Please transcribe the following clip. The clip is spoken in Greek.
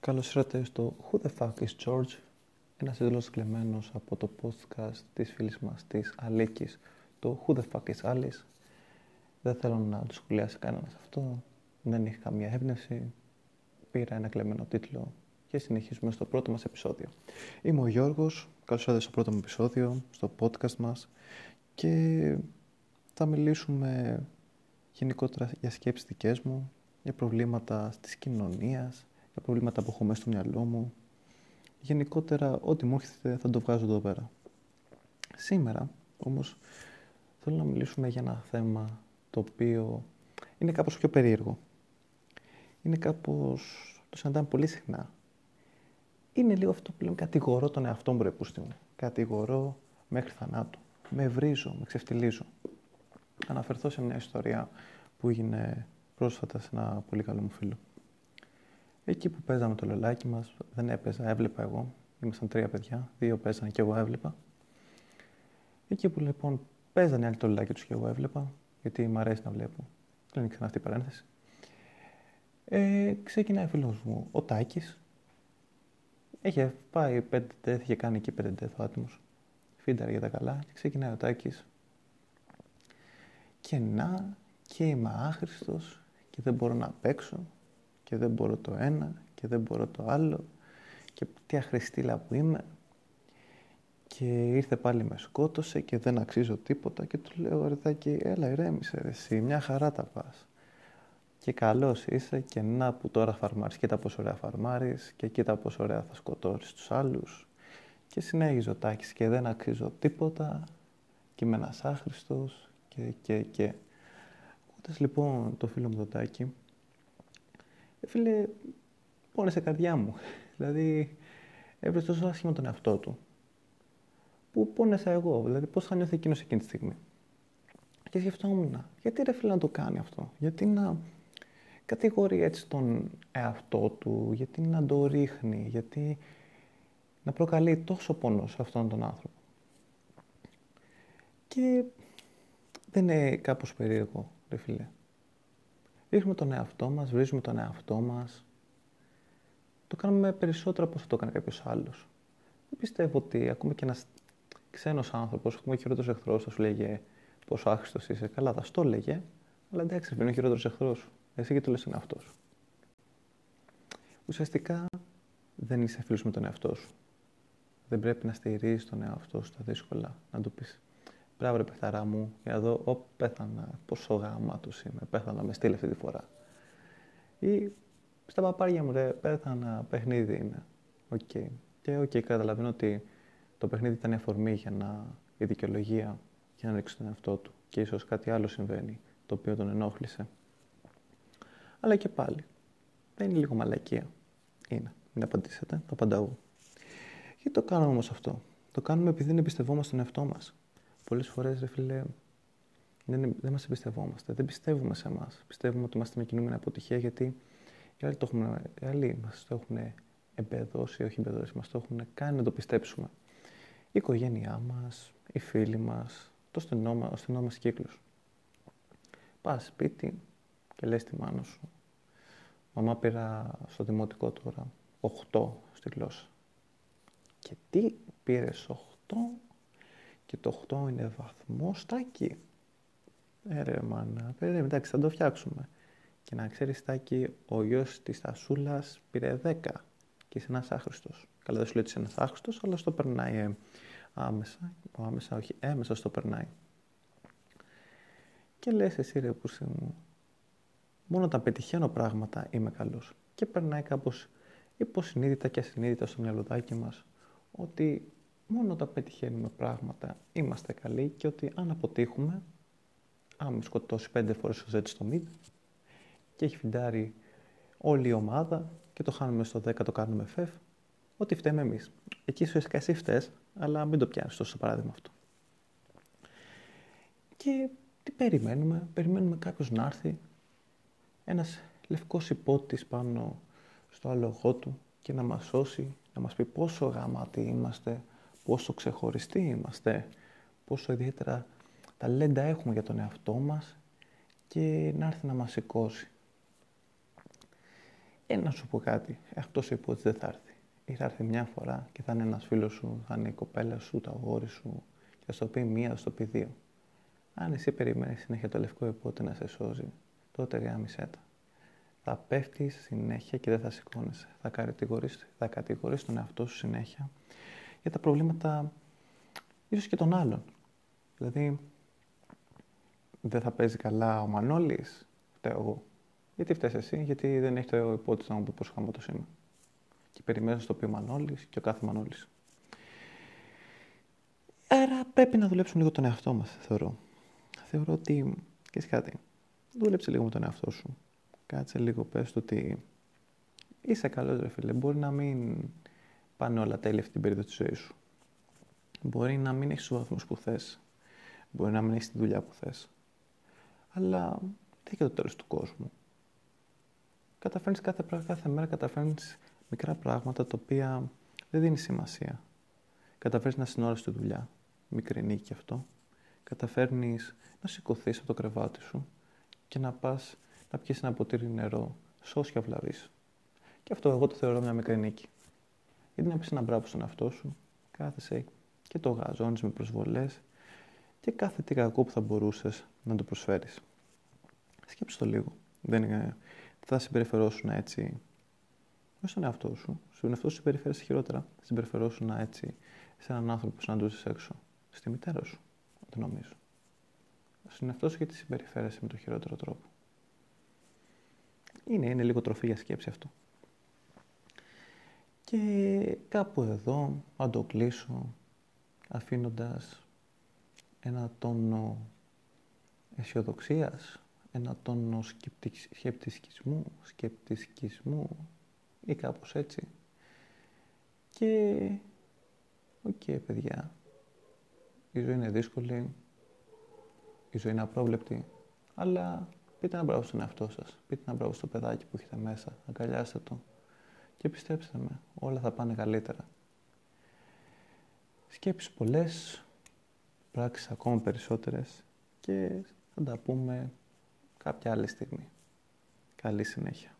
Καλώς ήρθατε στο Who the fuck is George, ένας τίτλο κλεμμένος από το podcast της φίλης μας της Αλίκης, το Who the fuck is Alice. Δεν θέλω να το σχολιάσει κανένας αυτό, δεν έχει καμία έμπνευση. Πήρα ένα κλεμμένο τίτλο και συνεχίζουμε στο πρώτο μας επεισόδιο. Είμαι ο Γιώργος, καλώς ήρθατε στο πρώτο μου επεισόδιο, στο podcast μας και θα μιλήσουμε γενικότερα για σκέψεις δικές μου, για προβλήματα της κοινωνίας, για προβλήματα που έχω μέσα στο μυαλό μου. Γενικότερα, ό,τι μου έρχεται θα το βγάζω εδώ πέρα. Σήμερα, όμως, θέλω να μιλήσουμε για ένα θέμα το οποίο είναι κάπως πιο περίεργο. Είναι κάπως... το συναντάμε πολύ συχνά. Είναι λίγο αυτό που λέμε κατηγορώ τον εαυτό μου, ρε μου. Κατηγορώ μέχρι θανάτου. Με βρίζω, με ξεφτιλίζω. Αναφερθώ σε μια ιστορία που έγινε πρόσφατα σε ένα πολύ καλό μου φίλο. Εκεί που παίζαμε το λελάκι μας, δεν έπαιζα, έβλεπα εγώ. Ήμασταν τρία παιδιά, δύο παίζανε και εγώ έβλεπα. Εκεί που λοιπόν παίζανε άλλοι το λελάκι τους και εγώ έβλεπα, γιατί μου αρέσει να βλέπω. Κλείνει ξανά αυτή η παρένθεση. Ε, ξεκινάει ο φίλος μου, ο Τάκης. Έχει πάει πέντε τέθ, είχε κάνει εκεί πέντε τέθ ο άτιμος. Φίνταρε για τα καλά και ξεκινάει ο Τάκης. Και να, και είμαι άχρηστος και δεν μπορώ να παίξω και δεν μπορώ το ένα και δεν μπορώ το άλλο και τι αχρηστήλα που είμαι. Και ήρθε πάλι με σκότωσε και δεν αξίζω τίποτα και του λέω ρεδάκι έλα ηρέμησε ρε εσύ μια χαρά τα πας και καλός είσαι και να που τώρα φαρμάρεις. Κοίτα πόσο ωραία φαρμάρεις και κοίτα πόσο ωραία θα σκοτώσεις τους άλλους. Και συνέχιζε ο Τάκης και δεν αξίζω τίποτα και είμαι ένας άχρηστος και και και. Ακούγοντας λοιπόν το φίλο μου το Τάκη ε, φίλε, πόνεσε καρδιά μου. δηλαδή, έβρεσε τόσο άσχημα τον εαυτό του. Που πόνεσα εγώ, δηλαδή πώς θα νιώθει εκείνος εκείνη τη στιγμή; Και σκεφτόμουν, γιατί ρε φίλε να το κάνει αυτό, γιατί να κατηγορεί έτσι τον εαυτό του, γιατί να το ρίχνει, γιατί να προκαλεί τόσο πόνος σε αυτόν τον άνθρωπο; Και δεν είναι κάπως περίεργο, ρε φίλε. Ρίχνουμε τον εαυτό μας, βρίζουμε τον εαυτό μας. Το κάνουμε περισσότερο από όσο το έκανε κάποιος άλλος. Δεν πιστεύω ότι ακόμα και ένας ξένος άνθρωπος, ακόμα ο χειρότερος εχθρός, θα σου λέγε πόσο άχρηστος είσαι. Καλά, θα στο λέγε, αλλά εντάξει, είναι ο χειρότερος εχθρός σου. Εσύ και το λες τον εαυτό σου. Ουσιαστικά δεν είσαι φίλος με τον εαυτό σου. Δεν πρέπει να στηρίζεις τον εαυτό σου στα δύσκολα. Να του πεις Μπράβο, ρε παιχταρά μου, για να δω, Ω, πέθανα. Πόσο γαμάτος είμαι. Πέθανα, με στείλει αυτή τη φορά. Ή στα παπάρια μου, ρε, πέθανα, παιχνίδι είναι. Ok. Okay. Και ok, okay, καταλαβαίνω ότι το παιχνίδι ήταν η αφορμή για να, η δικαιολογία για να ρίξει τον εαυτό του. Και ίσως κάτι άλλο συμβαίνει, το οποίο τον ενόχλησε. Αλλά και πάλι, δεν είναι λίγο μαλακία. Είναι. Μην απαντήσετε, το απαντάω. Γιατί το κάνουμε όμως αυτό; Το κάνουμε επειδή δεν εμπιστευόμαστε τον εαυτό μας πολλές φορές, ρε φίλε, δεν, δεν μας εμπιστευόμαστε. Δεν πιστεύουμε σε εμάς. Πιστεύουμε ότι είμαστε με κινούμενη αποτυχία γιατί οι άλλοι, το έχουν, οι άλλοι μας το έχουν εμπεδώσει, όχι εμπεδώσει, μας το έχουν κάνει να το πιστέψουμε. Η οικογένειά μας, οι φίλοι μας, το στενό, ο στενός μας κύκλος. Πας σπίτι και λες τη μάνα σου. Μαμά πήρα στο δημοτικό τώρα 8 στη γλώσσα. Και τι πήρες 8 και το 8 είναι βαθμός στάκι. Ε, ρε μάνα, περίμενε, εντάξει, θα το φτιάξουμε. Και να ξέρεις, Τάκη, ο γιος της Τασούλας πήρε 10 και είσαι ένας άχρηστος. Καλά, δεν σου λέω ότι είσαι ένας άχρηστος, αλλά στο περνάει ε, άμεσα. Άμεσα, όχι, έμεσα στο περνάει. Και λες εσύ, ρε πούσι μου, μόνο όταν πετυχαίνω πράγματα είμαι καλός. Και περνάει κάπως υποσυνείδητα και ασυνείδητα στο μυαλουδάκι μας ότι μόνο όταν πετυχαίνουμε πράγματα είμαστε καλοί και ότι αν αποτύχουμε, αν με σκοτώσει πέντε φορές ο Z στο mid και έχει φιντάρει όλη η ομάδα και το χάνουμε στο 10, το κάνουμε φεφ, ότι φταίμε εμείς. Εκεί ουσιαστικά εσύ φταίς, αλλά μην το πιάνεις τόσο παράδειγμα αυτό. Και τι περιμένουμε, περιμένουμε κάποιος να έρθει, ένας λευκός υπότης πάνω στο άλογο του και να μας σώσει, να μας πει πόσο γαμάτοι είμαστε, πόσο ξεχωριστοί είμαστε, πόσο ιδιαίτερα ταλέντα έχουμε για τον εαυτό μας και να έρθει να μας σηκώσει. Ε, να σου πω κάτι. Αυτό σου είπε ότι δεν θα έρθει. Ή θα έρθει μια φορά και θα είναι ένας φίλος σου, θα είναι η κοπέλα σου, το αγόρι σου, και θα στο πει μία, θα στο πει δύο. Αν εσύ περιμένεις συνέχεια το λευκό υπότι να σε σώζει, τότε γάμισέ τα. Θα πέφτεις συνέχεια και δεν θα σηκώνεσαι. Θα κατηγορείς, θα κατηγορείς τον εαυτό σου συνέχεια για τα προβλήματα ίσως και των άλλων. Δηλαδή, δεν θα παίζει καλά ο Μανώλης, φταίω εγώ. Γιατί φταίεις εσύ, γιατί δεν έχει το υπότιτλο να μου πει πόσο χαμότο είμαι. Και περιμένω στο πει ο Μανώλης και ο κάθε Μανώλης. Άρα πρέπει να δουλέψουμε λίγο τον εαυτό μας, θεωρώ. Θεωρώ ότι, και κάτι, δούλεψε λίγο με τον εαυτό σου. Κάτσε λίγο, πες του ότι είσαι καλός ρε φίλε. Μπορεί να μην πάνε όλα τέλεια αυτή την περίοδο της ζωής σου. Μπορεί να μην έχεις τους βαθμούς που θες. Μπορεί να μην έχεις τη δουλειά που θες. Αλλά δεν έχει το τέλος του κόσμου. Καταφέρνεις κάθε, κάθε μέρα καταφέρνεις μικρά πράγματα τα οποία δεν δίνει σημασία. Καταφέρνεις να συνόρεσει τη δουλειά. Μικρή και αυτό. Καταφέρνεις να σηκωθείς από το κρεβάτι σου και να πας να πιεις ένα ποτήρι νερό, σώσια βλαβής. Και αυτό εγώ το θεωρώ μια μικρή νίκη. Γιατί να πεις ένα μπράβο στον εαυτό σου, κάθεσαι και το γαζώνεις με προσβολές και κάθε τι κακό που θα μπορούσες να το προσφέρεις. Σκέψου το λίγο. Δεν είναι, θα συμπεριφερόσουν έτσι όχι στον εαυτό σου. Στον εαυτό σου συμπεριφέρεσαι χειρότερα. Θα συμπεριφερόσουν έτσι σε έναν άνθρωπο που συναντούσε έξω. Στη μητέρα σου, δεν νομίζω. Στον εαυτό σου γιατί συμπεριφέρεσαι με τον χειρότερο τρόπο. Είναι, είναι λίγο τροφή για σκέψη αυτό. Και κάπου εδώ, αν το κλείσω, αφήνοντας ένα τόνο αισιοδοξίας, ένα τόνο σκεπτικισμού, σκεπτικισμού ή κάπως έτσι. Και, ok okay, παιδιά, η ζωή είναι δύσκολη, η ζωή είναι απρόβλεπτη, αλλά πείτε ένα μπράβο στον εαυτό σας, πείτε ένα μπράβο στο παιδάκι που έχετε μέσα, αγκαλιάστε το και πιστέψτε με, όλα θα πάνε καλύτερα. Σκέψεις πολλές, πράξεις ακόμα περισσότερες και θα τα πούμε κάποια άλλη στιγμή. Καλή συνέχεια.